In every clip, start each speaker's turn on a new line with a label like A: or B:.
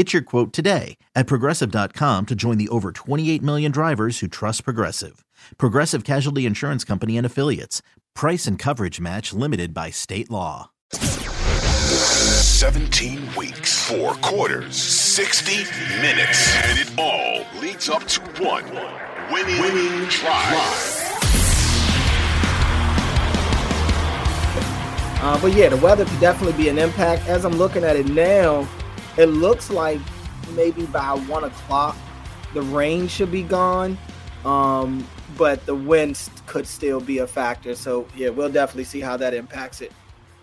A: Get your quote today at progressive.com to join the over 28 million drivers who trust Progressive. Progressive Casualty Insurance Company and Affiliates. Price and coverage match limited by state law.
B: 17 weeks, four quarters, 60 minutes, and it all leads up to one winning, winning drive.
C: Uh, but yeah, the weather could definitely be an impact. As I'm looking at it now, it looks like maybe by one o'clock the rain should be gone. Um, but the winds could still be a factor. So yeah, we'll definitely see how that impacts it.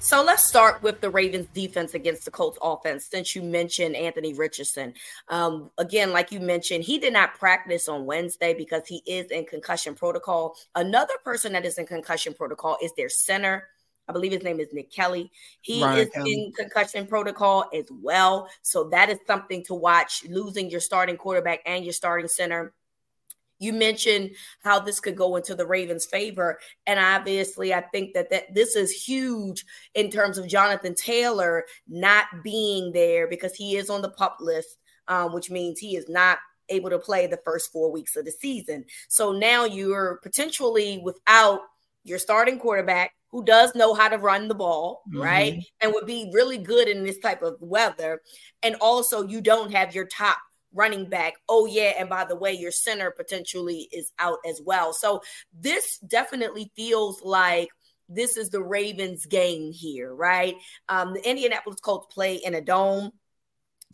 D: So let's start with the Ravens defense against the Colts offense. Since you mentioned Anthony Richardson, um, again, like you mentioned, he did not practice on Wednesday because he is in concussion protocol. Another person that is in concussion protocol is their center, I believe his name is Nick Kelly. He Ryan is Kelly. in concussion protocol as well. So that is something to watch. Losing your starting quarterback and your starting center. You mentioned how this could go into the Ravens' favor. And obviously, I think that, that this is huge in terms of Jonathan Taylor not being there because he is on the pup list, um, which means he is not able to play the first four weeks of the season. So now you're potentially without your starting quarterback who does know how to run the ball, mm-hmm. right? And would be really good in this type of weather. And also, you don't have your top running back. Oh, yeah. And by the way, your center potentially is out as well. So this definitely feels like this is the Ravens game here, right? Um, the Indianapolis Colts play in a dome.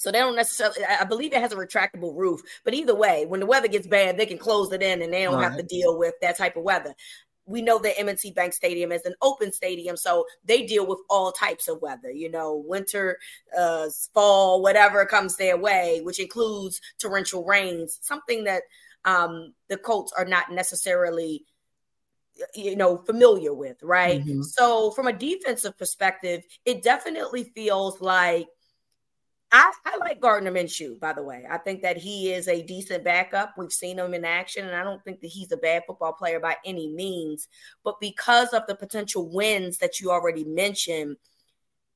D: So they don't necessarily, I believe it has a retractable roof, but either way, when the weather gets bad, they can close it in and they don't right. have to deal with that type of weather we know that M&T Bank Stadium is an open stadium, so they deal with all types of weather, you know, winter, uh, fall, whatever comes their way, which includes torrential rains, something that um, the Colts are not necessarily, you know, familiar with, right? Mm-hmm. So, from a defensive perspective, it definitely feels like I, I like Gardner Minshew, by the way. I think that he is a decent backup. We've seen him in action, and I don't think that he's a bad football player by any means. But because of the potential wins that you already mentioned,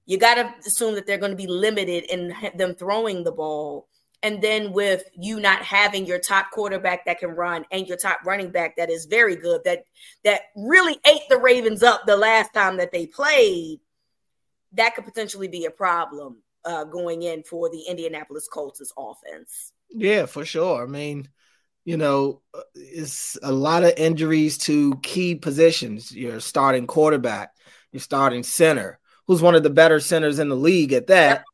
D: you got to assume that they're going to be limited in them throwing the ball. And then with you not having your top quarterback that can run and your top running back that is very good, that that really ate the Ravens up the last time that they played, that could potentially be a problem uh, going in for the Indianapolis Colts' offense.
C: Yeah, for sure. I mean, you know, it's a lot of injuries to key positions. Your starting quarterback, your starting center, who's one of the better centers in the league at that.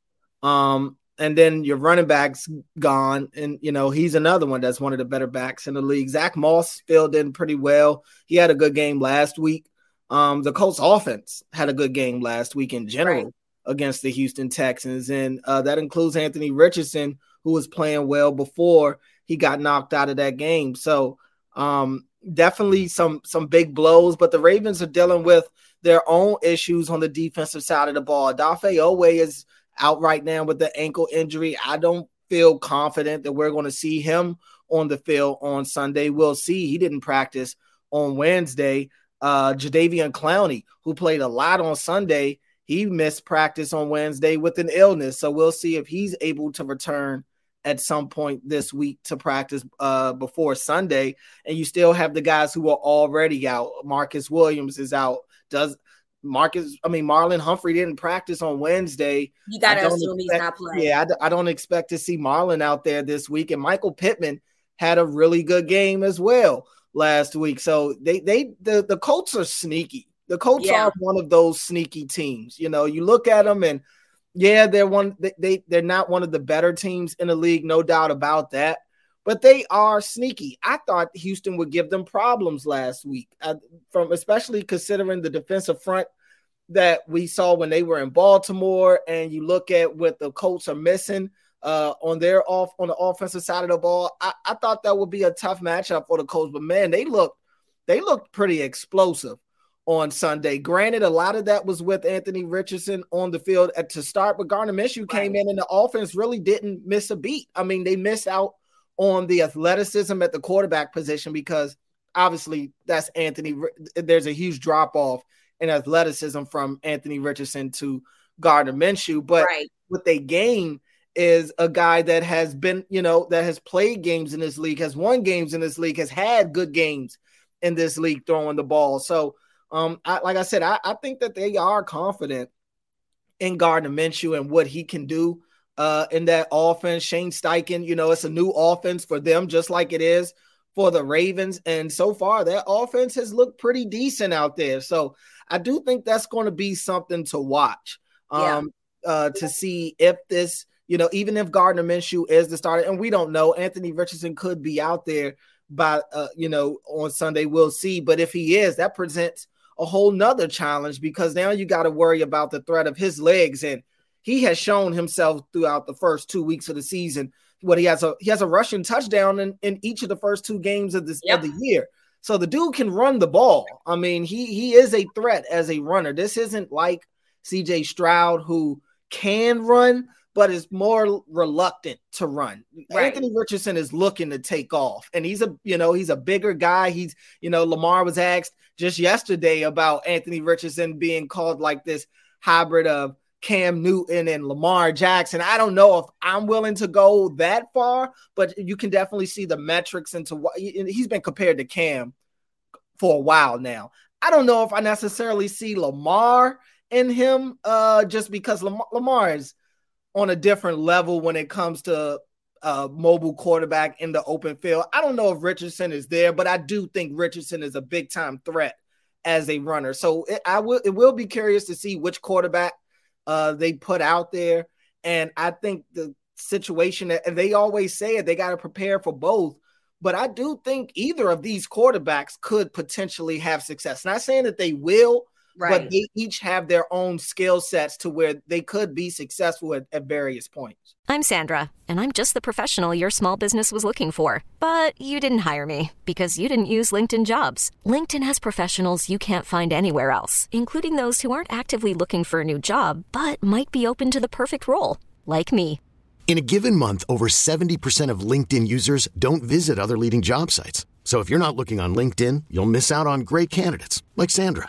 C: Yep. Um, and then your running back's gone, and you know he's another one that's one of the better backs in the league. Zach Moss filled in pretty well. He had a good game last week. Um, the Colts offense had a good game last week in general. Right against the Houston Texans. And uh, that includes Anthony Richardson, who was playing well before he got knocked out of that game. So um, definitely some some big blows, but the Ravens are dealing with their own issues on the defensive side of the ball. Odafe Oweh is out right now with the ankle injury. I don't feel confident that we're going to see him on the field on Sunday. We'll see. He didn't practice on Wednesday. Uh, Jadeveon Clowney, who played a lot on Sunday, he missed practice on Wednesday with an illness. So we'll see if he's able to return at some point this week to practice uh, before Sunday. And you still have the guys who are already out. Marcus Williams is out. Does Marcus, I mean, Marlon Humphrey didn't practice on Wednesday.
D: You got to assume expect, he's not playing.
C: Yeah, I, I don't expect to see Marlon out there this week. And Michael Pittman had a really good game as well. last week. So they they the, the Colts are sneaky. The Colts yeah. are one of those sneaky teams. You know, you look at them and yeah, they're one they, they they're not one of the better teams in the league, no doubt about that. But they are sneaky. I thought Houston would give them problems last week, uh, from especially considering the defensive front that we saw when they were in Baltimore, and you look at what the Colts are missing uh, on their off on the offensive side of the ball. I, I thought that would be a tough matchup for the Colts, but man, they look they looked pretty explosive on Sunday. Granted, a lot of that was with Anthony Richardson on the field at, to start, but Gardner Minshew came in and the offense really didn't miss a beat. I mean, they missed out on the athleticism at the quarterback position because obviously that's Anthony. There's a huge drop off in athleticism from Anthony Richardson to Gardner Minshew, but right. what they gain is a guy that has been, you know, that has played games in this league, has won games in this league, has had good games in this league throwing the ball. So, um, I, like I said, I, I think that they are confident in Gardner Minshew and what he can do uh, in that offense. Shane Steichen, you know, it's a new offense for them, just like it is for the Ravens. And so far, that offense has looked pretty decent out there. So I do think that's going to be something to watch um, yeah. uh, to see if this – you know, even if Gardner Minshew is the starter, and we don't know, Anthony Richardson could be out there by, uh, you know, on Sunday. We'll see. But if he is, that presents a whole nother challenge because now you got to worry about the threat of his legs. And he has shown himself throughout the first two weeks of the season. What he has a he has a rushing touchdown in, in each of the first two games of this yep. of the year. So the dude can run the ball. I mean, he he is a threat as a runner. This isn't like CJ Stroud who can run, but is more reluctant to run. Right. Anthony Richardson is looking to take off, and he's a you know he's a bigger guy. He's you know Lamar was asked just yesterday about Anthony Richardson being called like this hybrid of Cam Newton and Lamar Jackson. I don't know if I'm willing to go that far, but you can definitely see the metrics into what he's been compared to Cam for a while now. I don't know if I necessarily see Lamar in him uh just because Lamar, Lamar is on a different level when it comes to uh, mobile quarterback in the open field. I don't know if Richardson is there, but I do think Richardson is a big time threat as a runner. So it, I will it will be curious to see which quarterback uh, they put out there. And I think the situation that they always say it, they got to prepare for both. But I do think either of these quarterbacks could potentially have success. Not saying that they will, Right. But they each have their own skill sets to where they could be successful at, at various points.
E: I'm Sandra, and I'm just the professional your small business was looking for. But you didn't hire me because you didn't use LinkedIn jobs. LinkedIn has professionals you can't find anywhere else, including those who aren't actively looking for a new job, but might be open to the perfect role, like me.
F: In a given month, over 70% of LinkedIn users don't visit other leading job sites. So if you're not looking on LinkedIn, you'll miss out on great candidates like Sandra.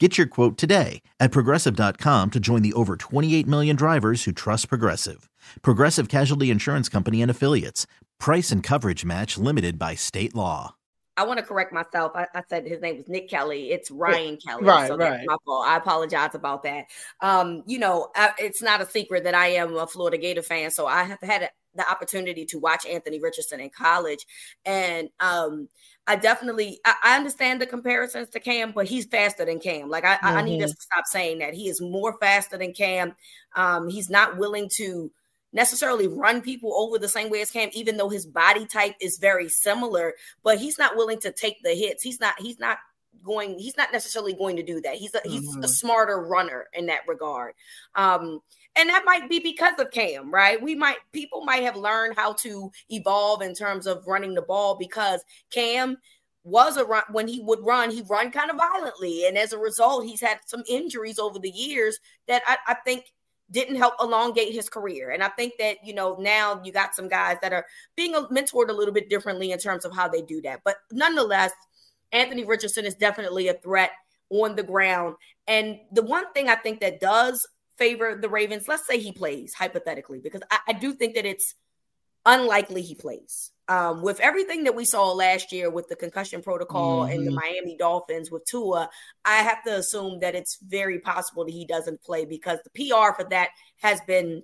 A: Get your quote today at progressive.com to join the over 28 million drivers who trust Progressive. Progressive Casualty Insurance Company and Affiliates. Price and coverage match limited by state law.
D: I want to correct myself. I, I, said his name was Nick Kelly. It's Ryan Kelly.
C: Right,
D: so
C: right.
D: my fault. I apologize about that. Um, you know, I, it's not a secret that I am a Florida Gator fan, so I have had the opportunity to watch Anthony Richardson in college, and um, I definitely I, I, understand the comparisons to Cam, but he's faster than Cam. Like I, mm-hmm. I need to mm-hmm. stop saying that he is more faster than Cam. Um, he's not willing to necessarily run people over the same way as Cam, even though his body type is very similar. But he's not willing to take the hits. He's not. He's not going. He's not necessarily going to do that. He's a, he's mm-hmm. a smarter runner in that regard. Um, and that might be because of Cam, right? We might people might have learned how to evolve in terms of running the ball because Cam was a run when he would run, he run kind of violently, and as a result, he's had some injuries over the years that I, I think didn't help elongate his career. And I think that you know now you got some guys that are being mentored a little bit differently in terms of how they do that, but nonetheless. Anthony Richardson is definitely a threat on the ground. And the one thing I think that does favor the Ravens, let's say he plays hypothetically, because I, I do think that it's unlikely he plays. Um, with everything that we saw last year with the concussion protocol mm-hmm. and the mm-hmm. Miami Dolphins with Tua, I have to assume that it's very possible that he doesn't play because the PR for that has been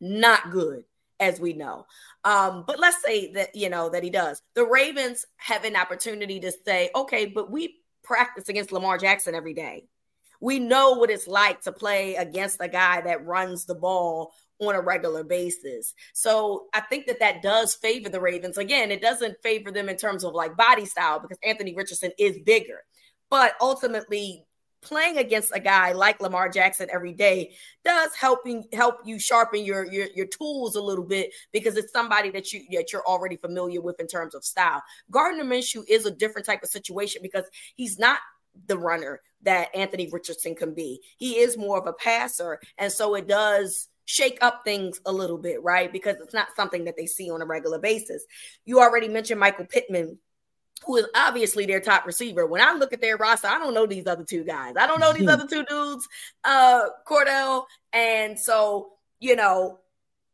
D: not good, as we know. Um, but let's say that you know that he does. The Ravens have an opportunity to say, okay, but we practice against Lamar Jackson every day. We know what it's like to play against a guy that runs the ball on a regular basis. So I think that that does favor the Ravens. Again, it doesn't favor them in terms of like body style because Anthony Richardson is bigger. But ultimately, playing against a guy like Lamar Jackson every day does helping help you sharpen your, your your tools a little bit because it's somebody that you that you're already familiar with in terms of style. Gardner Minshew is a different type of situation because he's not the runner that Anthony Richardson can be. He is more of a passer, and so it does shake up things a little bit, right? Because it's not something that they see on a regular basis. You already mentioned Michael Pittman who is obviously their top receiver. When I look at their roster, I don't know these other two guys. I don't know these other two dudes, uh, Cordell. And so, you know,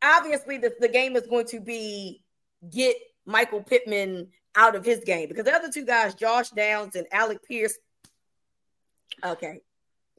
D: obviously the, the game is going to be get Michael Pittman out of his game because the other two guys, Josh Downs and Alec Pierce. Okay.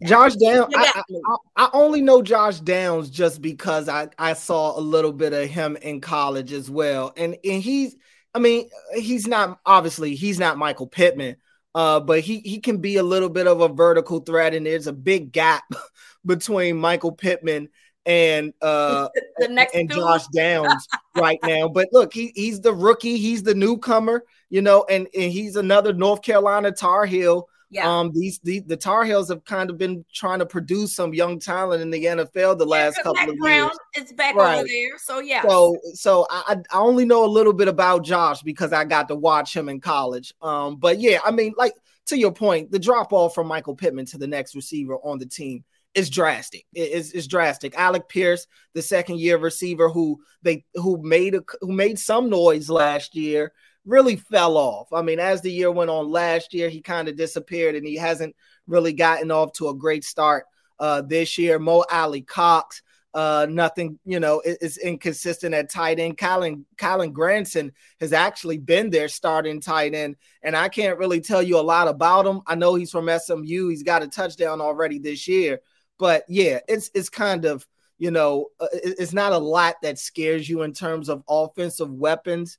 C: Josh Downs, I, I, I, only know Josh Downs just because I, I saw a little bit of him in college as well. And and he's I mean, he's not obviously he's not Michael Pittman, uh, but he he can be a little bit of a vertical threat, and there's a big gap between Michael Pittman and uh and Josh Downs right now. But look, he he's the rookie, he's the newcomer, you know, and, and he's another North Carolina Tar Heel yeah. Um, these the, the Tar Heels have kind of been trying to produce some young talent in the NFL the last yeah, couple of years.
D: It's back right. over there, so yeah.
C: So so I I only know a little bit about Josh because I got to watch him in college. Um, but yeah, I mean, like to your point, the drop off from Michael Pittman to the next receiver on the team is drastic. It's, it's drastic. Alec Pierce, the second year receiver who they who made a who made some noise last year really fell off. I mean, as the year went on last year, he kind of disappeared and he hasn't really gotten off to a great start uh, this year. Mo Alie-Cox, uh, nothing, you know, is, is, inconsistent at tight end. Kylen, Kylen Granson has actually been there starting tight end, and I can't really tell you a lot about him. I know he's from SMU. He's got a touchdown already this year, but yeah, it's it's kind of you know, uh, it's not a lot that scares you in terms of offensive weapons